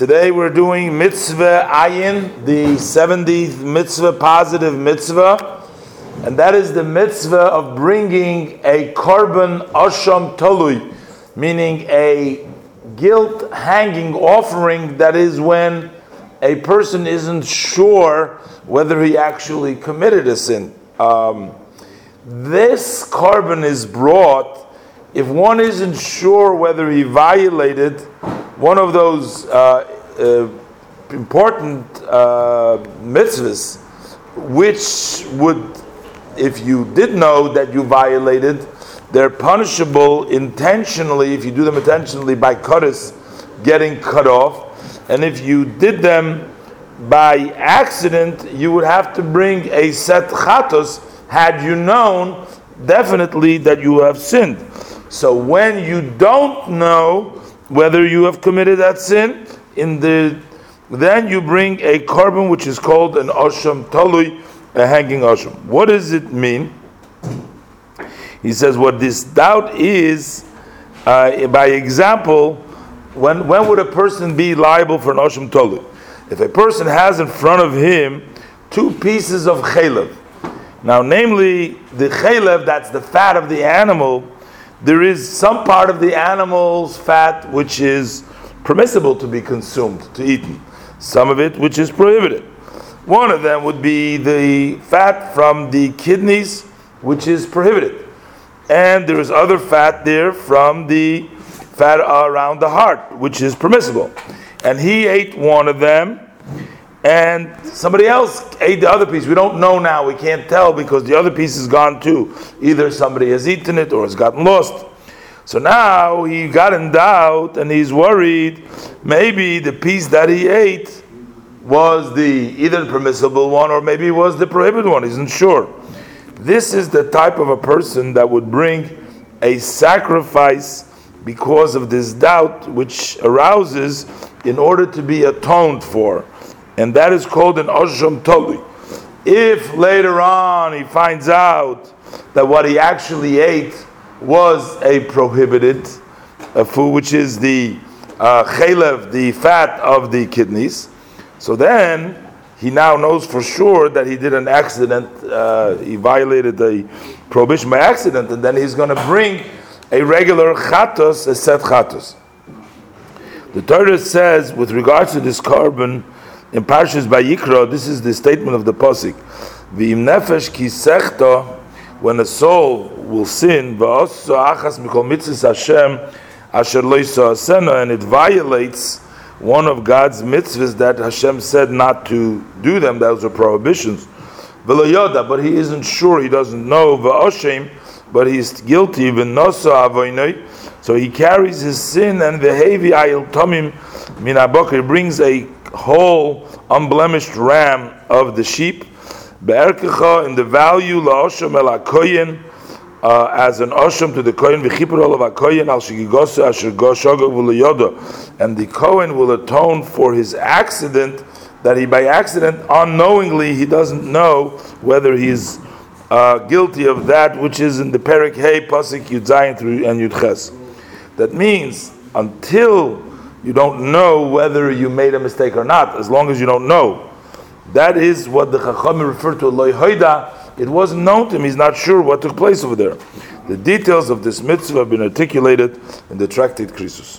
Today we're doing mitzvah ayin, the 70th mitzvah, positive mitzvah, and that is the mitzvah of bringing a korban asham talui, meaning a guilt hanging offering. That is when a person isn't sure whether he actually committed a sin. Um, this korban is brought if one isn't sure whether he violated one of those uh, uh, important uh, mitzvahs, which would, if you did know that you violated, they're punishable intentionally if you do them intentionally by cutis, getting cut off, and if you did them by accident, you would have to bring a set chatos had you known definitely that you have sinned. So when you don't know whether you have committed that sin, in the then you bring a korban which is called an osham talui, a hanging osham. What does it mean? He says what this doubt is. Uh, by example, when when would a person be liable for an osham talui? If a person has in front of him two pieces of chalev, now namely the chalev, that's the fat of the animal there is some part of the animal's fat which is permissible to be consumed, to eaten. Some of it which is prohibited. One of them would be the fat from the kidneys, which is prohibited. And there is other fat there from the fat around the heart, which is permissible. And he ate one of them and somebody else ate the other piece. We don't know now. We can't tell because the other piece is gone too. Either somebody has eaten it or has gotten lost. So now he got in doubt and he's worried. Maybe the piece that he ate was the either permissible one or maybe it was the prohibited one. He isn't sure. This is the type of a person that would bring a sacrifice because of this doubt which arouses in order to be atoned for and that is called an Osham Toli. If later on he finds out that what he actually ate was a prohibited a food, which is the uh, the fat of the kidneys, so then he now knows for sure that he did an accident, uh, he violated the prohibition by accident, and then he's going to bring a regular chatos, a set chatos. The Torah says, with regards to this korban, in Parshas Vayikra, this is the statement of the Pasik. V'im nefesh ki sechta, when a soul will sin, v'osso achas mikol mitzvahs Hashem, asher lo asena, and it violates one of God's mitzvahs that Hashem said not to do them, those are prohibitions. V'lo but he isn't sure, he doesn't know, v'oshem, but he's guilty, v'noso avoinoi, so he carries his sin and the heavy ayil tomim min he brings a whole unblemished ram of the sheep, be'erkecha in the value la'osham el akoyin, uh, as an osham to the koyin v'chipur of akoyin al shigigose asher goshogo v'leyoda, and the kohen will atone for his accident that he by accident unknowingly he doesn't know whether he's uh, guilty of that which is in the perik hey pasuk yud through and yud ches. That means until you don't know whether you made a mistake or not, as long as you don't know. That is what the Chachamim refer to loy hoida. It wasn't known to him, he's not sure what took place over there. The details of this mitzvah have been articulated in the tractate Krisus.